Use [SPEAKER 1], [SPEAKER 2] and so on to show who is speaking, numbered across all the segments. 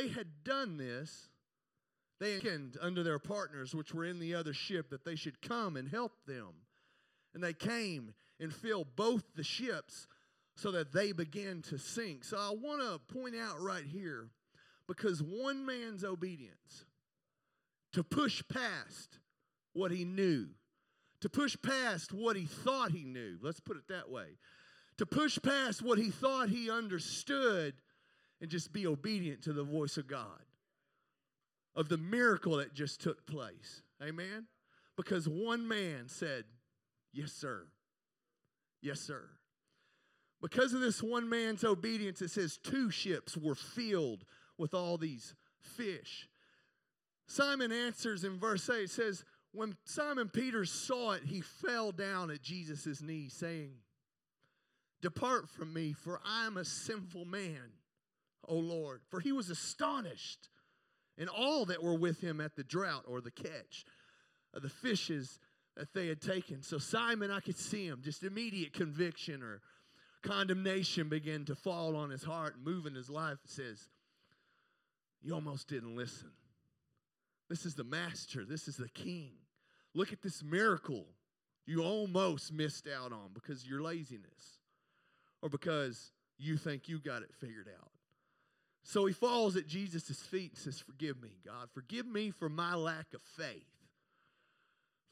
[SPEAKER 1] they had done this, they reckoned under their partners, which were in the other ship, that they should come and help them. And they came and filled both the ships so that they began to sink. So I want to point out right here because one man's obedience to push past what he knew, to push past what he thought he knew, let's put it that way, to push past what he thought he understood and just be obedient to the voice of God, of the miracle that just took place. Amen? Because one man said, Yes, sir. Yes, sir. Because of this one man's obedience, it says two ships were filled with all these fish. Simon answers in verse 8, it says, When Simon Peter saw it, he fell down at Jesus' knees, saying, Depart from me, for I am a sinful man, O Lord. For he was astonished, and all that were with him at the drought or the catch of the fishes that they had taken. So Simon, I could see him, just immediate conviction or condemnation began to fall on his heart and move in his life. It says, You almost didn't listen. This is the master, this is the king. Look at this miracle you almost missed out on because your laziness or because you think you got it figured out. So he falls at Jesus' feet and says, Forgive me, God. Forgive me for my lack of faith.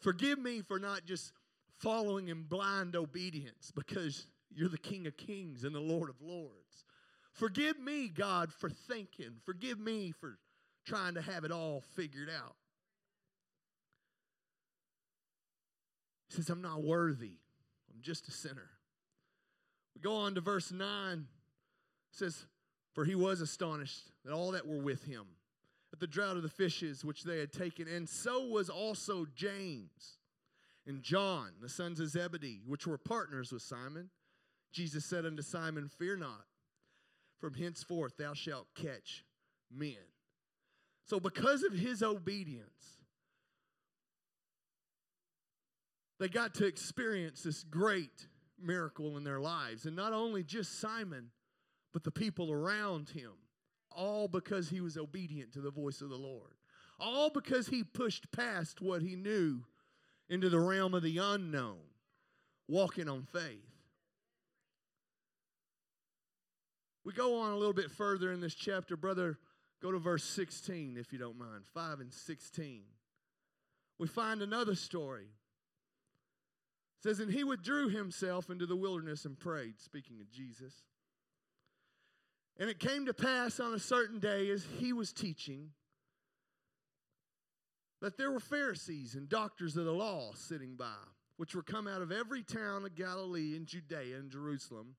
[SPEAKER 1] Forgive me for not just following in blind obedience because you're the King of Kings and the Lord of Lords. Forgive me, God, for thinking. Forgive me for trying to have it all figured out. He says, I'm not worthy. I'm just a sinner. We go on to verse 9. It says, For he was astonished that all that were with him at the drought of the fishes which they had taken, and so was also James and John, the sons of Zebedee, which were partners with Simon. Jesus said unto Simon, Fear not, from henceforth thou shalt catch men. So, because of his obedience, they got to experience this great miracle in their lives. And not only just Simon, but the people around him. All because he was obedient to the voice of the Lord. All because he pushed past what he knew into the realm of the unknown, walking on faith. We go on a little bit further in this chapter, brother. Go to verse 16, if you don't mind. 5 and 16. We find another story. It says, And he withdrew himself into the wilderness and prayed, speaking of Jesus. And it came to pass on a certain day as he was teaching that there were Pharisees and doctors of the law sitting by, which were come out of every town of Galilee and Judea and Jerusalem.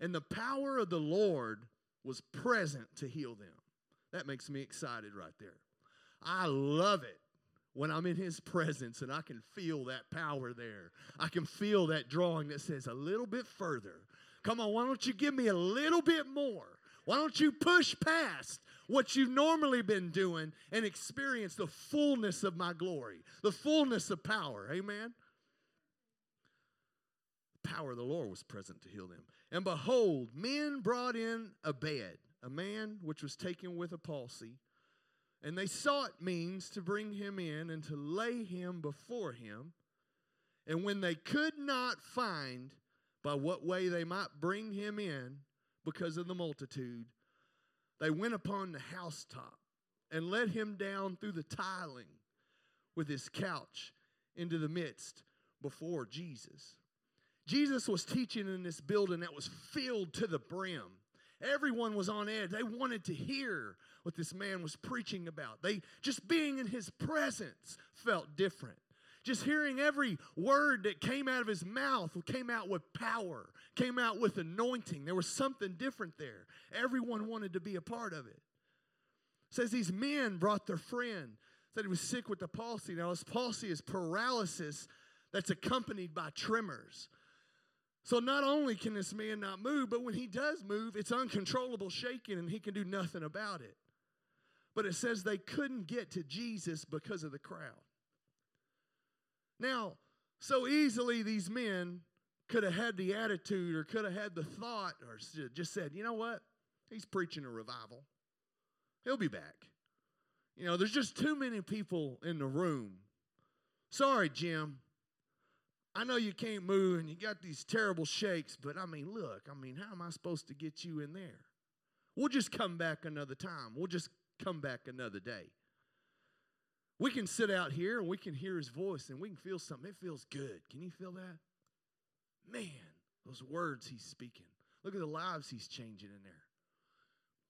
[SPEAKER 1] And the power of the Lord was present to heal them. That makes me excited right there. I love it when I'm in His presence and I can feel that power there. I can feel that drawing that says, a little bit further. Come on, why don't you give me a little bit more? Why don't you push past what you've normally been doing and experience the fullness of my glory, the fullness of power? Amen. The power of the Lord was present to heal them. And behold, men brought in a bed, a man which was taken with a palsy, and they sought means to bring him in and to lay him before him. And when they could not find by what way they might bring him in, because of the multitude, they went upon the housetop and let him down through the tiling with his couch into the midst before Jesus. Jesus was teaching in this building that was filled to the brim. Everyone was on edge. They wanted to hear what this man was preaching about. They just being in his presence felt different. Just hearing every word that came out of his mouth came out with power, came out with anointing. There was something different there. Everyone wanted to be a part of it. it says these men brought their friend, said he was sick with the palsy. Now, this palsy is paralysis that's accompanied by tremors. So not only can this man not move, but when he does move, it's uncontrollable shaking and he can do nothing about it. But it says they couldn't get to Jesus because of the crowd. Now, so easily these men could have had the attitude or could have had the thought or just said, you know what? He's preaching a revival. He'll be back. You know, there's just too many people in the room. Sorry, Jim. I know you can't move and you got these terrible shakes, but I mean, look, I mean, how am I supposed to get you in there? We'll just come back another time. We'll just come back another day. We can sit out here and we can hear his voice and we can feel something. It feels good. Can you feel that? Man, those words he's speaking. Look at the lives he's changing in there.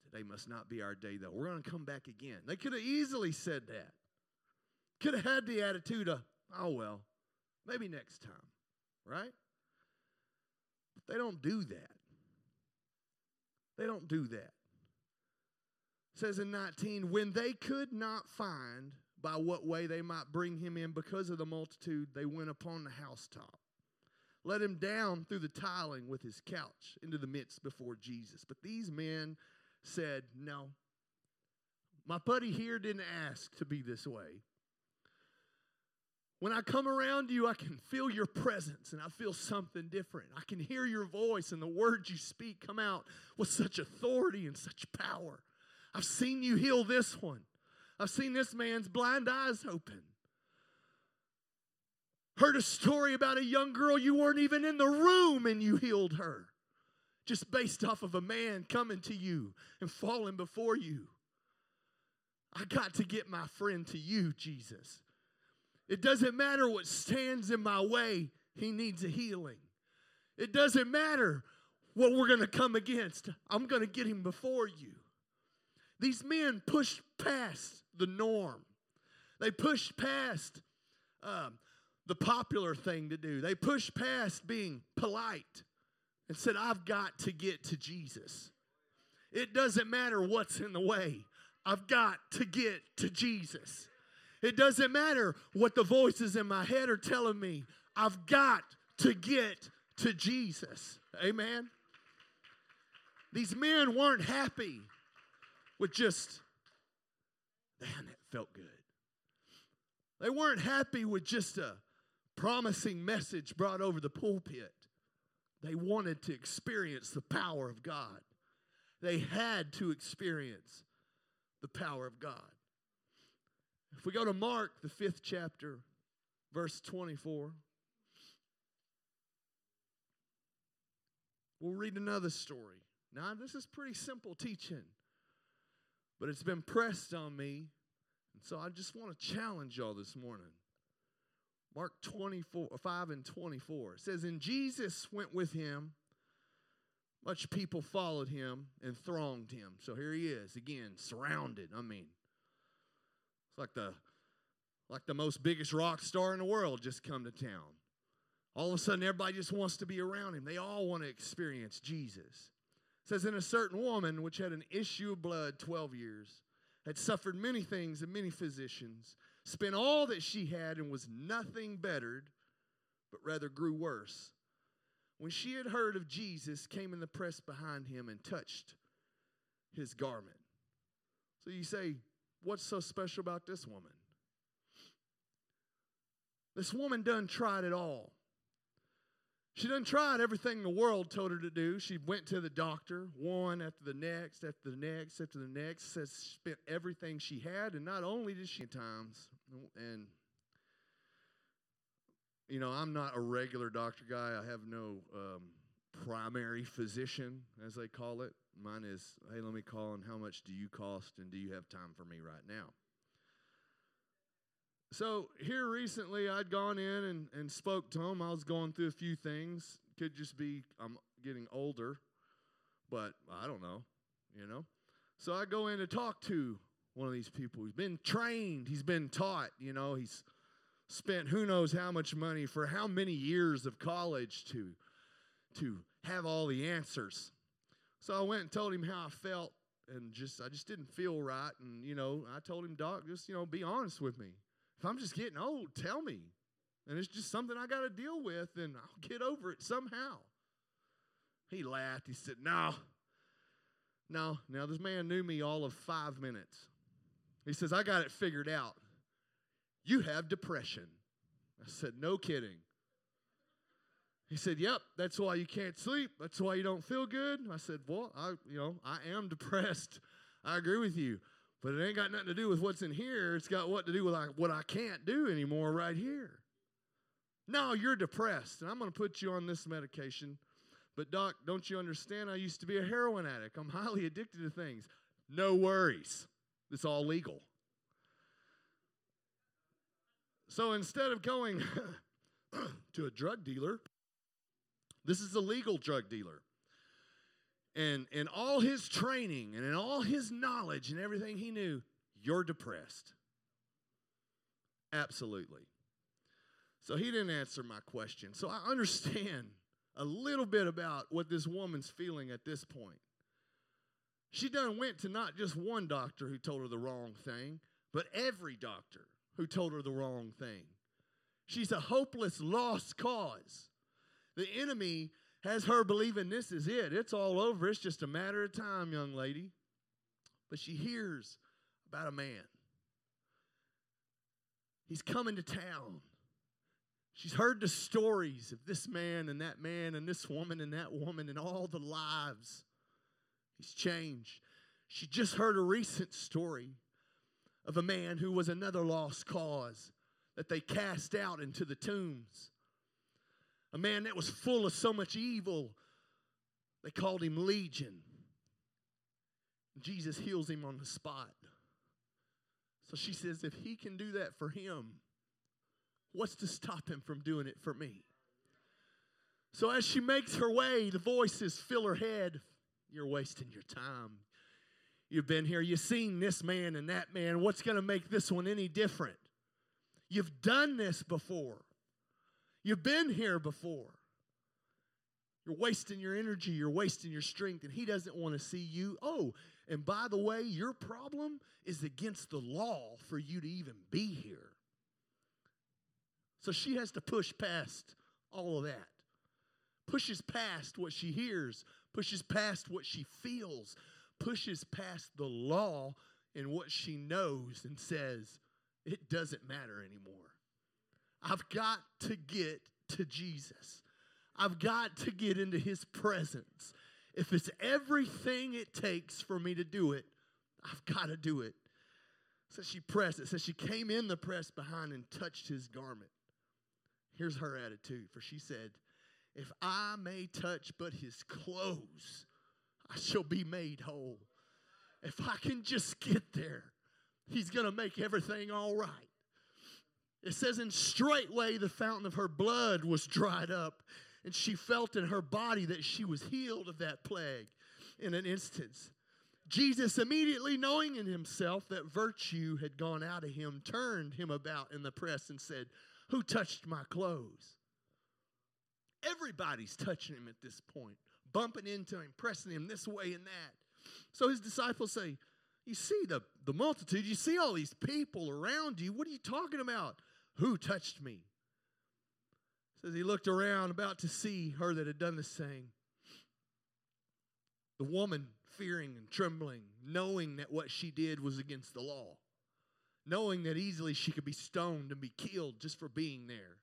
[SPEAKER 1] Today must not be our day, though. We're going to come back again. They could have easily said that. Could have had the attitude of, oh, well, maybe next time, right? But they don't do that. They don't do that. It says in 19, when they could not find by what way they might bring him in because of the multitude, they went upon the housetop. Let him down through the tiling with his couch into the midst before Jesus. But these men said, No. My buddy here didn't ask to be this way. When I come around you, I can feel your presence and I feel something different. I can hear your voice and the words you speak come out with such authority and such power. I've seen you heal this one. I've seen this man's blind eyes open. Heard a story about a young girl you weren't even in the room and you healed her. Just based off of a man coming to you and falling before you. I got to get my friend to you, Jesus. It doesn't matter what stands in my way, he needs a healing. It doesn't matter what we're going to come against, I'm going to get him before you. These men pushed past the norm. They pushed past um, the popular thing to do. They pushed past being polite and said, I've got to get to Jesus. It doesn't matter what's in the way, I've got to get to Jesus. It doesn't matter what the voices in my head are telling me, I've got to get to Jesus. Amen. These men weren't happy with just, man, that felt good. They weren't happy with just a promising message brought over the pulpit. They wanted to experience the power of God. They had to experience the power of God. If we go to Mark, the fifth chapter, verse 24, we'll read another story. Now, this is pretty simple teaching, but it's been pressed on me, and so I just want to challenge y'all this morning. Mark 24, 5 and 24. It says, And Jesus went with him. Much people followed him and thronged him. So here he is, again, surrounded. I mean, it's like the like the most biggest rock star in the world just come to town. All of a sudden, everybody just wants to be around him. They all want to experience Jesus. Says, In a certain woman which had an issue of blood 12 years, had suffered many things and many physicians, spent all that she had and was nothing bettered, but rather grew worse. When she had heard of Jesus, came in the press behind him and touched his garment. So you say, what's so special about this woman? This woman done tried it all. She done tried everything the world told her to do. She went to the doctor, one after the next, after the next, after the next, says spent everything she had, and not only did she times, and you know, I'm not a regular doctor guy. I have no um, primary physician, as they call it. Mine is, hey, let me call and how much do you cost and do you have time for me right now? So here recently, I'd gone in and, and spoke to him. I was going through a few things. Could just be I'm getting older, but I don't know, you know. So I go in to talk to one of these people. He's been trained. He's been taught. You know, he's spent who knows how much money for how many years of college to to have all the answers. So I went and told him how I felt, and just I just didn't feel right. And you know, I told him, Doc, just you know, be honest with me. If I'm just getting old, tell me. And it's just something I got to deal with, and I'll get over it somehow. He laughed. He said, No, no. Now, this man knew me all of five minutes. He says, I got it figured out. You have depression. I said, No kidding. He said, Yep, that's why you can't sleep. That's why you don't feel good. I said, Well, I, you know, I am depressed. I agree with you. But it ain't got nothing to do with what's in here. It's got what to do with what I can't do anymore right here. No, you're depressed, and I'm going to put you on this medication. But, Doc, don't you understand? I used to be a heroin addict. I'm highly addicted to things. No worries. It's all legal. So instead of going to a drug dealer, this is a legal drug dealer. And in all his training and in all his knowledge and everything he knew, you're depressed. Absolutely. So he didn't answer my question. So I understand a little bit about what this woman's feeling at this point. She done went to not just one doctor who told her the wrong thing, but every doctor who told her the wrong thing. She's a hopeless, lost cause. The enemy has her believing this is it. It's all over. It's just a matter of time, young lady. But she hears about a man. He's coming to town. She's heard the stories of this man and that man and this woman and that woman and all the lives. He's changed. She just heard a recent story of a man who was another lost cause that they cast out into the tombs. A man that was full of so much evil, they called him Legion. Jesus heals him on the spot. So she says, if he can do that for him, what's to stop him from doing it for me? So as she makes her way, the voices fill her head. You're wasting your time. You've been here, you've seen this man and that man. What's going to make this one any different? You've done this before. You've been here before. You're wasting your energy, you're wasting your strength, and he doesn't want to see you. Oh, and by the way, your problem is against the law for you to even be here. So she has to push past all of that. Pushes past what she hears, pushes past what she feels, pushes past the law and what she knows and says, it doesn't matter anymore. I've got to get to Jesus. I've got to get into his presence. If it's everything it takes for me to do it, I've got to do it. So she pressed it. Says she came in the press behind and touched his garment. Here's her attitude. For she said, If I may touch but his clothes, I shall be made whole. If I can just get there, he's going to make everything all right. It says, and straightway the fountain of her blood was dried up, and she felt in her body that she was healed of that plague in an instance. Jesus, immediately knowing in himself that virtue had gone out of him, turned him about in the press and said, Who touched my clothes? Everybody's touching him at this point, bumping into him, pressing him this way and that. So his disciples say, You see the, the multitude, you see all these people around you. What are you talking about? Who touched me? Says he looked around about to see her that had done the same. The woman fearing and trembling, knowing that what she did was against the law, knowing that easily she could be stoned and be killed just for being there,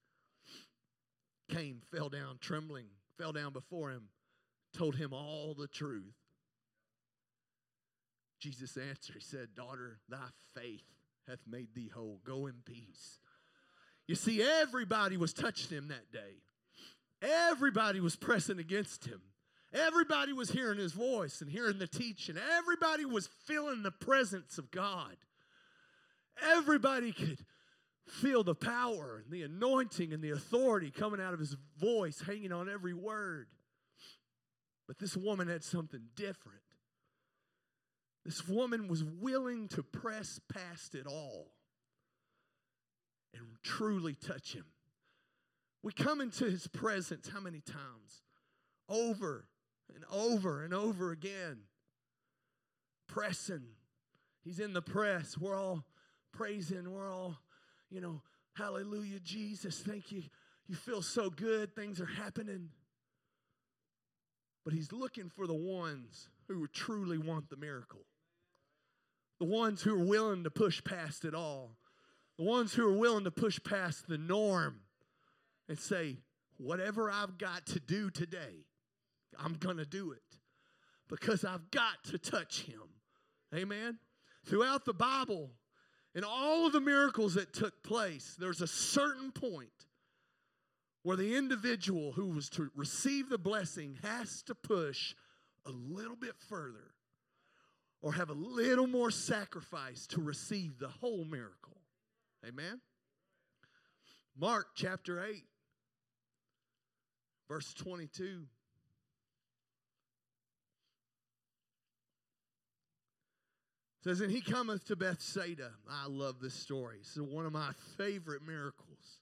[SPEAKER 1] came, fell down, trembling, fell down before him, told him all the truth. Jesus answered, He said, Daughter, thy faith hath made thee whole. Go in peace. You see, everybody was touching him that day. Everybody was pressing against him. Everybody was hearing his voice and hearing the teaching. Everybody was feeling the presence of God. Everybody could feel the power and the anointing and the authority coming out of his voice, hanging on every word. But this woman had something different. This woman was willing to press past it all and truly touch him. We come into his presence how many times? Over and over and over again. Pressing. He's in the press. We're all praising. We're all, you know, hallelujah, Jesus. Thank you. You feel so good. Things are happening. But he's looking for the ones who truly want the miracle the ones who are willing to push past it all, the ones who are willing to push past the norm and say, whatever I've got to do today, I'm going to do it because I've got to touch him. Amen. throughout the Bible, in all of the miracles that took place, there's a certain point where the individual who was to receive the blessing has to push a little bit further or have a little more sacrifice to receive the whole miracle. Amen? Mark chapter 8, verse 22. says, And he cometh to Bethsaida. I love this story. It's one of my favorite miracles.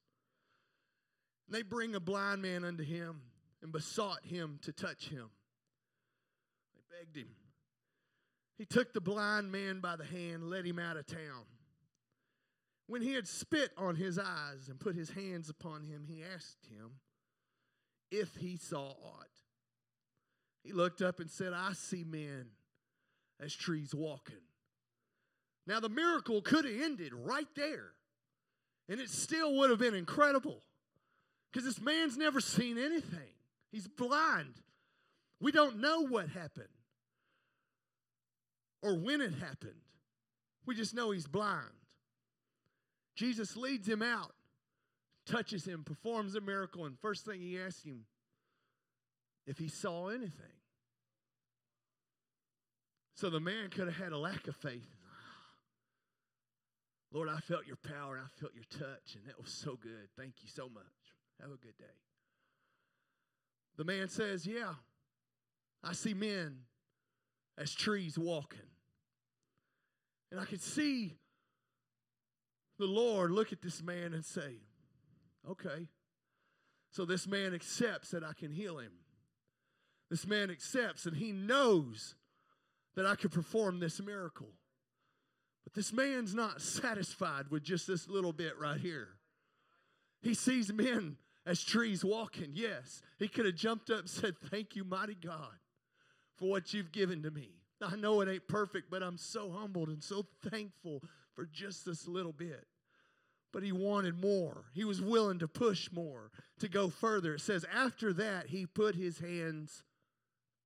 [SPEAKER 1] And they bring a blind man unto him and besought him to touch him. They begged him. He took the blind man by the hand, led him out of town. When he had spit on his eyes and put his hands upon him, he asked him if he saw aught. He looked up and said, I see men as trees walking. Now, the miracle could have ended right there, and it still would have been incredible because this man's never seen anything. He's blind. We don't know what happened or when it happened. We just know he's blind. Jesus leads him out, touches him, performs a miracle, and first thing he asks him if he saw anything. So the man could have had a lack of faith. Lord, I felt your power, I felt your touch, and that was so good. Thank you so much. Have a good day. The man says, Yeah, I see men as trees walking. And I could see the Lord look at this man and say, Okay. So this man accepts that I can heal him. This man accepts and he knows that I can perform this miracle. But this man's not satisfied with just this little bit right here. He sees men as trees walking. Yes, he could have jumped up and said, Thank you, mighty God, for what you've given to me. I know it ain't perfect, but I'm so humbled and so thankful for just this little bit. But he wanted more. He was willing to push more, to go further. It says, After that, he put his hands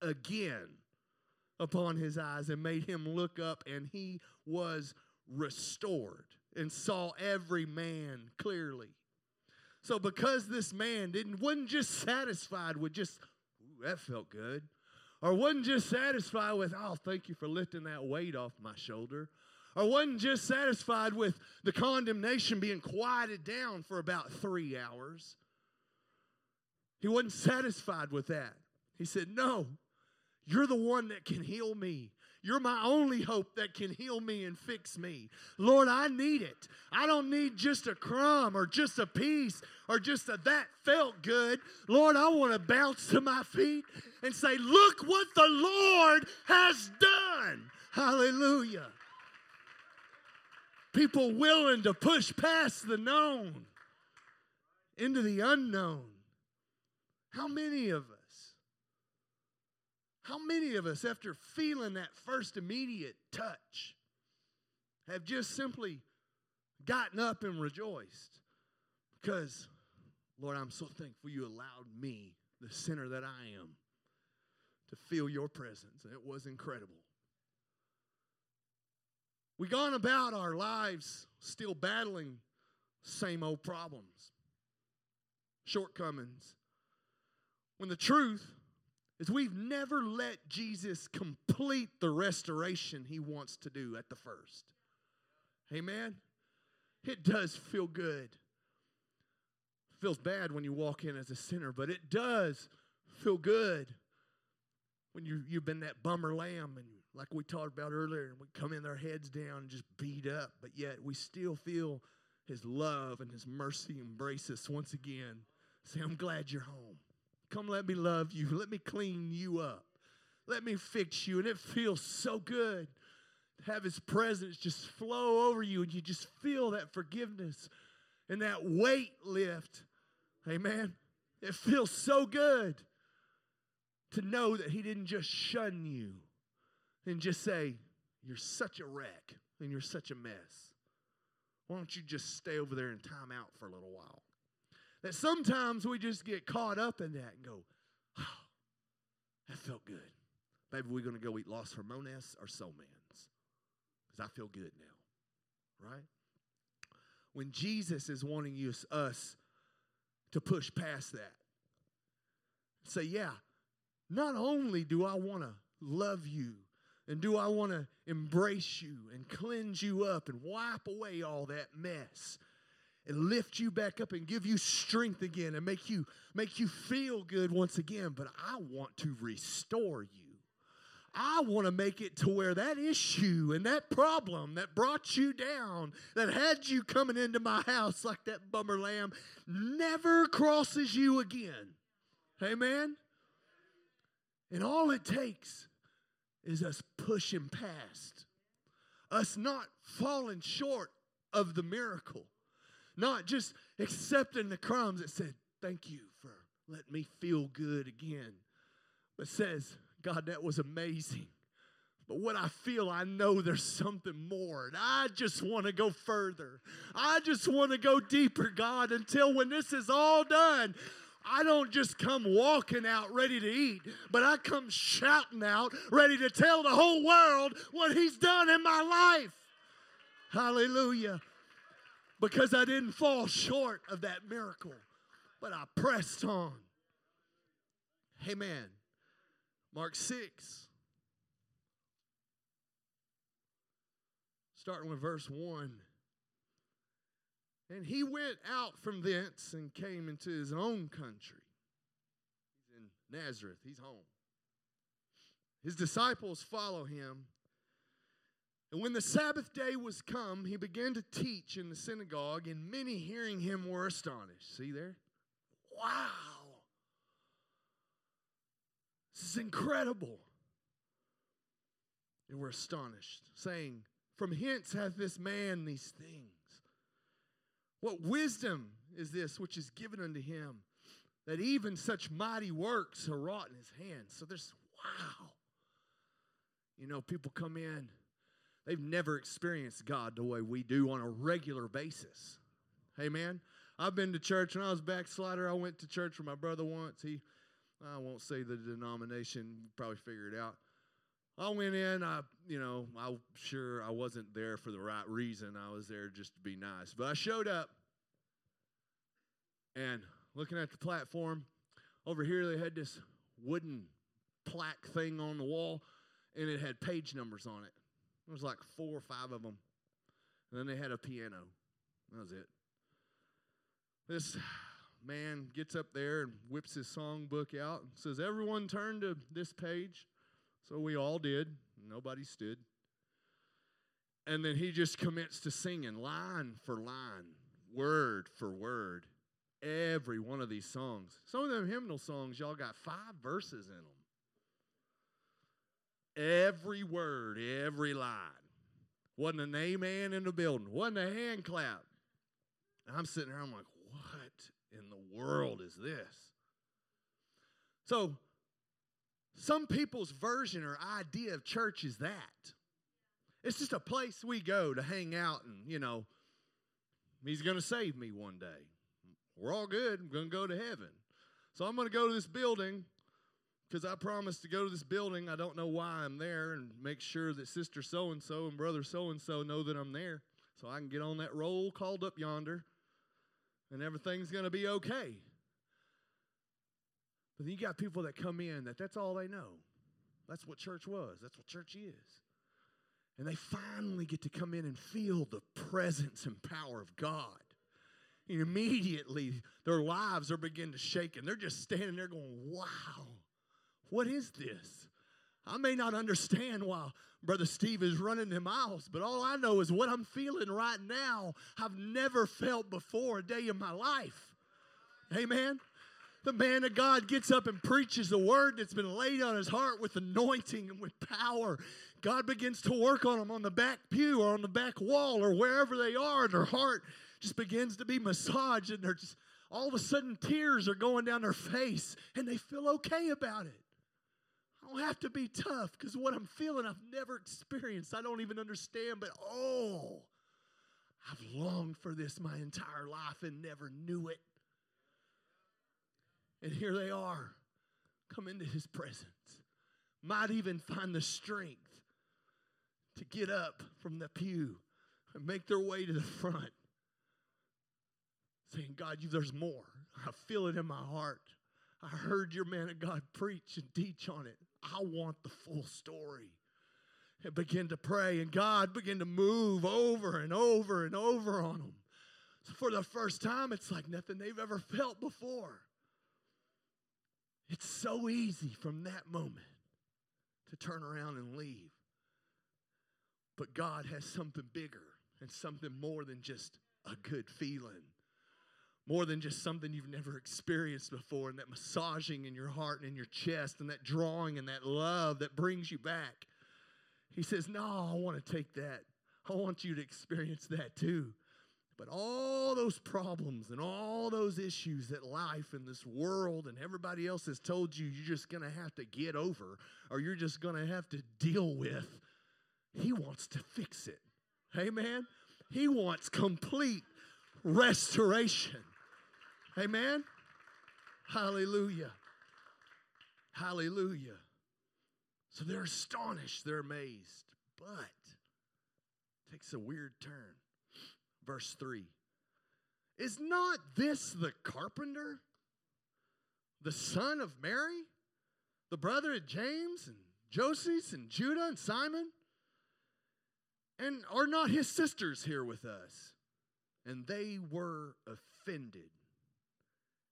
[SPEAKER 1] again upon his eyes and made him look up, and he was restored and saw every man clearly. So because this man didn't wasn't just satisfied with just that felt good, or wasn't just satisfied with oh thank you for lifting that weight off my shoulder, or wasn't just satisfied with the condemnation being quieted down for about three hours. He wasn't satisfied with that. He said, No, you're the one that can heal me. You're my only hope that can heal me and fix me. Lord, I need it. I don't need just a crumb or just a piece or just a that felt good. Lord, I want to bounce to my feet and say, Look what the Lord has done. Hallelujah. People willing to push past the known into the unknown. How many of us? How many of us, after feeling that first immediate touch, have just simply gotten up and rejoiced? Because, Lord, I'm so thankful you allowed me, the sinner that I am, to feel your presence. And it was incredible. We gone about our lives still battling same old problems, shortcomings. When the truth is we've never let Jesus complete the restoration he wants to do at the first. Amen? It does feel good. Feels bad when you walk in as a sinner, but it does feel good when you, you've been that bummer lamb and like we talked about earlier, and we come in our heads down and just beat up, but yet we still feel his love and his mercy embrace us once again. Say, I'm glad you're home. Come, let me love you. Let me clean you up. Let me fix you. And it feels so good to have His presence just flow over you and you just feel that forgiveness and that weight lift. Amen. It feels so good to know that He didn't just shun you and just say, You're such a wreck and you're such a mess. Why don't you just stay over there and time out for a little while? that sometimes we just get caught up in that and go, oh, that felt good. Maybe we're going to go eat Los Hermanos or Soul Man's. because I feel good now. Right? When Jesus is wanting you, us to push past that. Say, yeah, not only do I want to love you and do I want to embrace you and cleanse you up and wipe away all that mess and lift you back up and give you strength again and make you make you feel good once again, but I want to restore you. I want to make it to where that issue and that problem that brought you down, that had you coming into my house like that bummer lamb, never crosses you again. Amen? And all it takes is us pushing past, us not falling short of the miracle, not just accepting the crumbs that said, Thank you for letting me feel good again, but says, God, that was amazing. But what I feel, I know there's something more. And I just want to go further. I just want to go deeper, God, until when this is all done, I don't just come walking out ready to eat, but I come shouting out, ready to tell the whole world what He's done in my life. Hallelujah. Because I didn't fall short of that miracle, but I pressed on. Amen. Mark 6. Starting with verse 1. And he went out from thence and came into his own country. He's in Nazareth, he's home. His disciples follow him. And when the Sabbath day was come, he began to teach in the synagogue, and many hearing him were astonished. See there? Wow. This is incredible. And we're astonished, saying, From hence hath this man these things. What wisdom is this which is given unto him, that even such mighty works are wrought in his hands? So there's, wow. You know, people come in, they've never experienced God the way we do on a regular basis. Amen. I've been to church when I was backslider. I went to church with my brother once. He, I won't say the denomination, probably figure it out. I went in, I, you know, I'm sure I wasn't there for the right reason. I was there just to be nice. But I showed up and looking at the platform, over here they had this wooden plaque thing on the wall and it had page numbers on it. There was like four or five of them. And then they had a piano. That was it. This man gets up there and whips his songbook out and says, Everyone turn to this page. So we all did. Nobody stood. And then he just commenced to singing line for line, word for word, every one of these songs. Some of them hymnal songs, y'all got five verses in them. Every word, every line. Wasn't an amen in the building, wasn't a hand clap. And I'm sitting there, I'm like, what in the world is this? So some people's version or idea of church is that. It's just a place we go to hang out and, you know, he's going to save me one day. We're all good. I'm going to go to heaven. So I'm going to go to this building because I promised to go to this building. I don't know why I'm there and make sure that sister so and so and brother so and so know that I'm there so I can get on that roll called up yonder and everything's going to be okay. But then you got people that come in that that's all they know. That's what church was. That's what church is. And they finally get to come in and feel the presence and power of God. And immediately their lives are beginning to shake and they're just standing there going, wow, what is this? I may not understand why Brother Steve is running the miles, but all I know is what I'm feeling right now, I've never felt before a day in my life. Amen the man of God gets up and preaches the word that's been laid on his heart with anointing and with power. God begins to work on them on the back pew or on the back wall or wherever they are, and their heart just begins to be massaged, and they're just all of a sudden tears are going down their face, and they feel okay about it. I don't have to be tough because what I'm feeling I've never experienced. I don't even understand, but oh, I've longed for this my entire life and never knew it. And here they are. Come into his presence. Might even find the strength to get up from the pew and make their way to the front, saying, God, you, there's more. I feel it in my heart. I heard your man of God preach and teach on it. I want the full story. And begin to pray, and God began to move over and over and over on them. So for the first time, it's like nothing they've ever felt before. It's so easy from that moment to turn around and leave. But God has something bigger and something more than just a good feeling, more than just something you've never experienced before, and that massaging in your heart and in your chest, and that drawing and that love that brings you back. He says, No, I want to take that. I want you to experience that too. But all those problems and all those issues that life and this world and everybody else has told you you're just going to have to get over or you're just going to have to deal with, He wants to fix it. Amen? He wants complete restoration. Amen? Hallelujah. Hallelujah. So they're astonished, they're amazed, but takes a weird turn. Verse 3 Is not this the carpenter, the son of Mary, the brother of James and Joseph and Judah and Simon? And are not his sisters here with us? And they were offended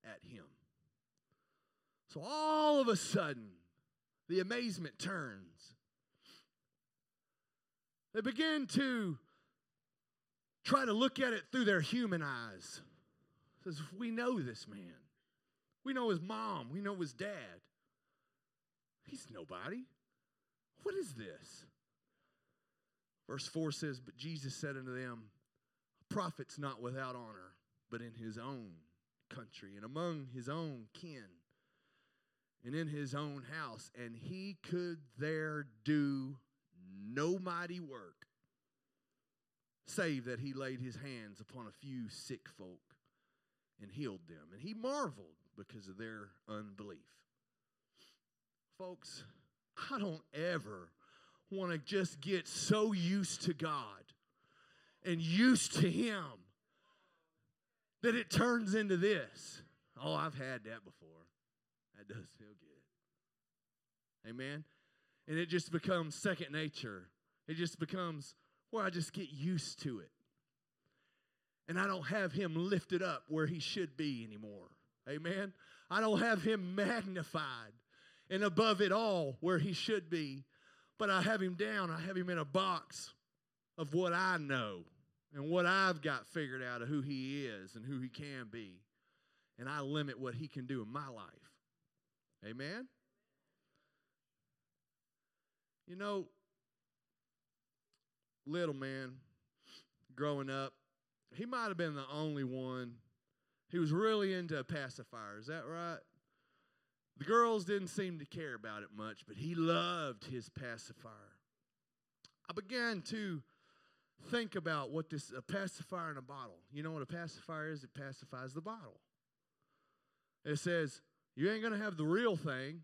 [SPEAKER 1] at him. So all of a sudden, the amazement turns. They begin to try to look at it through their human eyes. Says, we know this man. We know his mom. We know his dad. He's nobody. What is this? Verse 4 says, But Jesus said unto them, A prophet's not without honor, but in his own country and among his own kin and in his own house. And he could there do no mighty work save that he laid his hands upon a few sick folk and healed them. And he marveled because of their unbelief. Folks, I don't ever want to just get so used to God and used to Him that it turns into this. Oh, I've had that before. That does feel good. Amen. And it just becomes second nature. It just becomes where I just get used to it. And I don't have him lifted up where he should be anymore. Amen. I don't have him magnified and above it all where he should be, but I have him down. I have him in a box of what I know and what I've got figured out of who he is and who he can be. And I limit what he can do in my life. Amen. You know, little man growing up, he might have been the only one. He was really into a pacifier. Is that right? The girls didn't seem to care about it much, but he loved his pacifier. I began to think about what this a pacifier in a bottle. You know what a pacifier is? It pacifies the bottle. It says, you ain't going to have the real thing.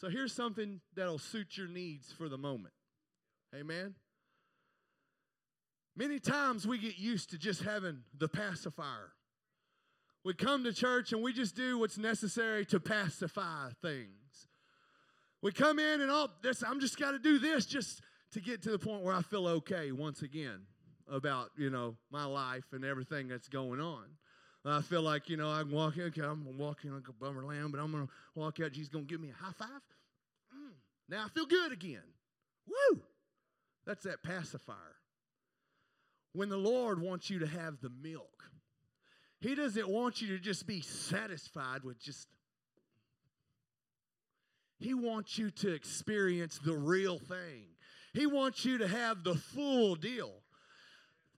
[SPEAKER 1] So here's something that'll suit your needs for the moment. Amen. Many times we get used to just having the pacifier. We come to church and we just do what's necessary to pacify things. We come in and oh, this I'm just got to do this just to get to the point where I feel okay once again about you know my life and everything that's going on. I feel like you know I'm walking. Okay, I'm walking like a bummer lamb, but I'm gonna walk out. Jesus gonna give me a high five. Mm, now I feel good again. Woo! That's that pacifier when the Lord wants you to have the milk. He doesn't want you to just be satisfied with just, He wants you to experience the real thing. He wants you to have the full deal.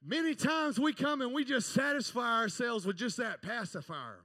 [SPEAKER 1] Many times we come and we just satisfy ourselves with just that pacifier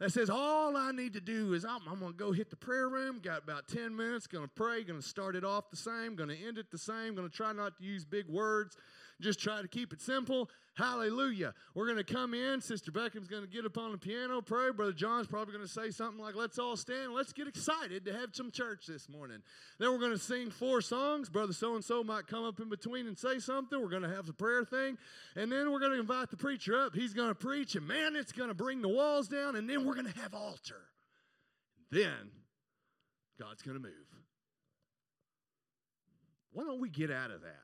[SPEAKER 1] that says, All I need to do is I'm, I'm going to go hit the prayer room, got about 10 minutes, going to pray, going to start it off the same, going to end it the same, going to try not to use big words, just try to keep it simple. Hallelujah. We're going to come in. Sister Beckham's going to get up on the piano, pray. Brother John's probably going to say something like, Let's all stand. Let's get excited to have some church this morning. Then we're going to sing four songs. Brother so and so might come up in between and say something. We're going to have the prayer thing. And then we're going to invite the preacher up. He's going to preach, and man, it's going to bring the walls down. And then we're going to have altar. Then God's going to move. Why don't we get out of that?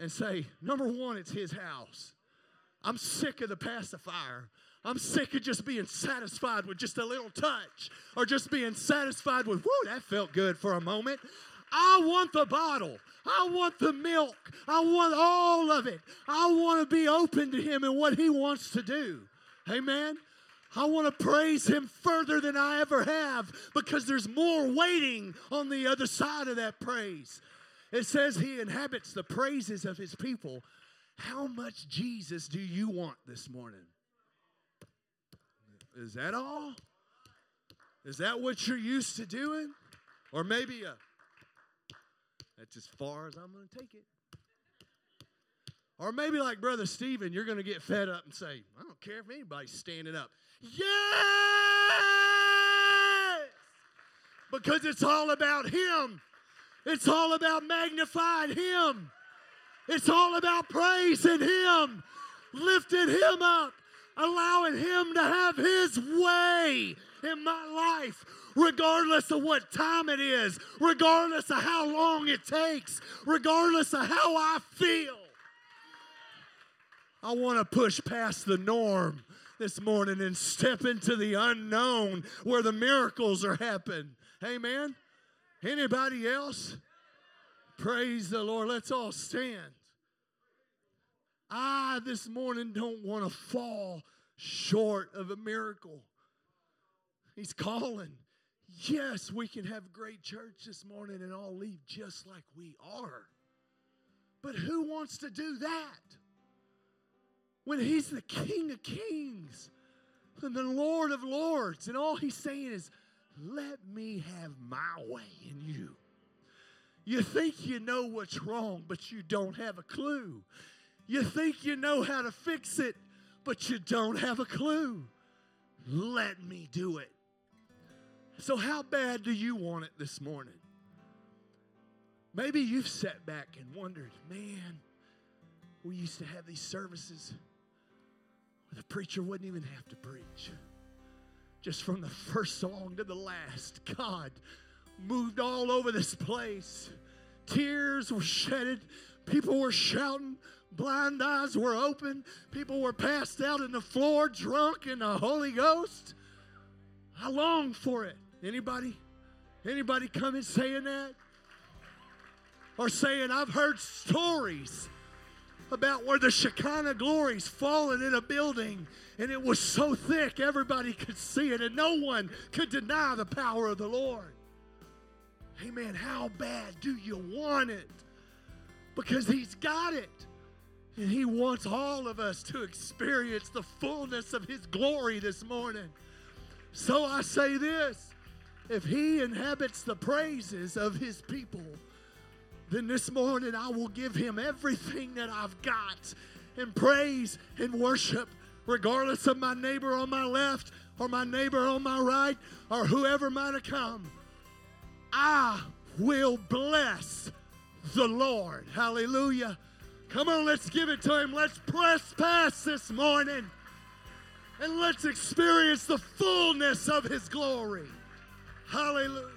[SPEAKER 1] And say, number one, it's his house. I'm sick of the pacifier. I'm sick of just being satisfied with just a little touch or just being satisfied with, whoo, that felt good for a moment. I want the bottle. I want the milk. I want all of it. I want to be open to him and what he wants to do. Amen. I want to praise him further than I ever have because there's more waiting on the other side of that praise. It says he inhabits the praises of his people. How much Jesus do you want this morning? Is that all? Is that what you're used to doing? Or maybe a, that's as far as I'm going to take it. Or maybe like Brother Stephen, you're going to get fed up and say, I don't care if anybody's standing up. Yes! Because it's all about him. It's all about magnifying Him. It's all about praising Him, lifting Him up, allowing Him to have His way in my life, regardless of what time it is, regardless of how long it takes, regardless of how I feel. I want to push past the norm this morning and step into the unknown where the miracles are happening. Amen. Anybody else? Praise the Lord. Let's all stand. I this morning don't want to fall short of a miracle. He's calling. Yes, we can have great church this morning and all leave just like we are. But who wants to do that? When He's the King of Kings and the Lord of Lords, and all He's saying is, let me have my way in you. You think you know what's wrong, but you don't have a clue. You think you know how to fix it, but you don't have a clue. Let me do it. So, how bad do you want it this morning? Maybe you've sat back and wondered, man, we used to have these services where the preacher wouldn't even have to preach. Just from the first song to the last, God moved all over this place. Tears were shedded. People were shouting. Blind eyes were open. People were passed out in the floor, drunk in the Holy Ghost. I long for it. Anybody? Anybody coming saying that? Or saying, I've heard stories about where the Shekinah glory's fallen in a building and it was so thick everybody could see it and no one could deny the power of the Lord. Amen. How bad do you want it? Because He's got it. And He wants all of us to experience the fullness of His glory this morning. So I say this if He inhabits the praises of His people, then this morning I will give Him everything that I've got in praise and worship, regardless of my neighbor on my left or my neighbor on my right or whoever might have come. I will bless the Lord. Hallelujah. Come on, let's give it to Him. Let's press past this morning and let's experience the fullness of His glory. Hallelujah.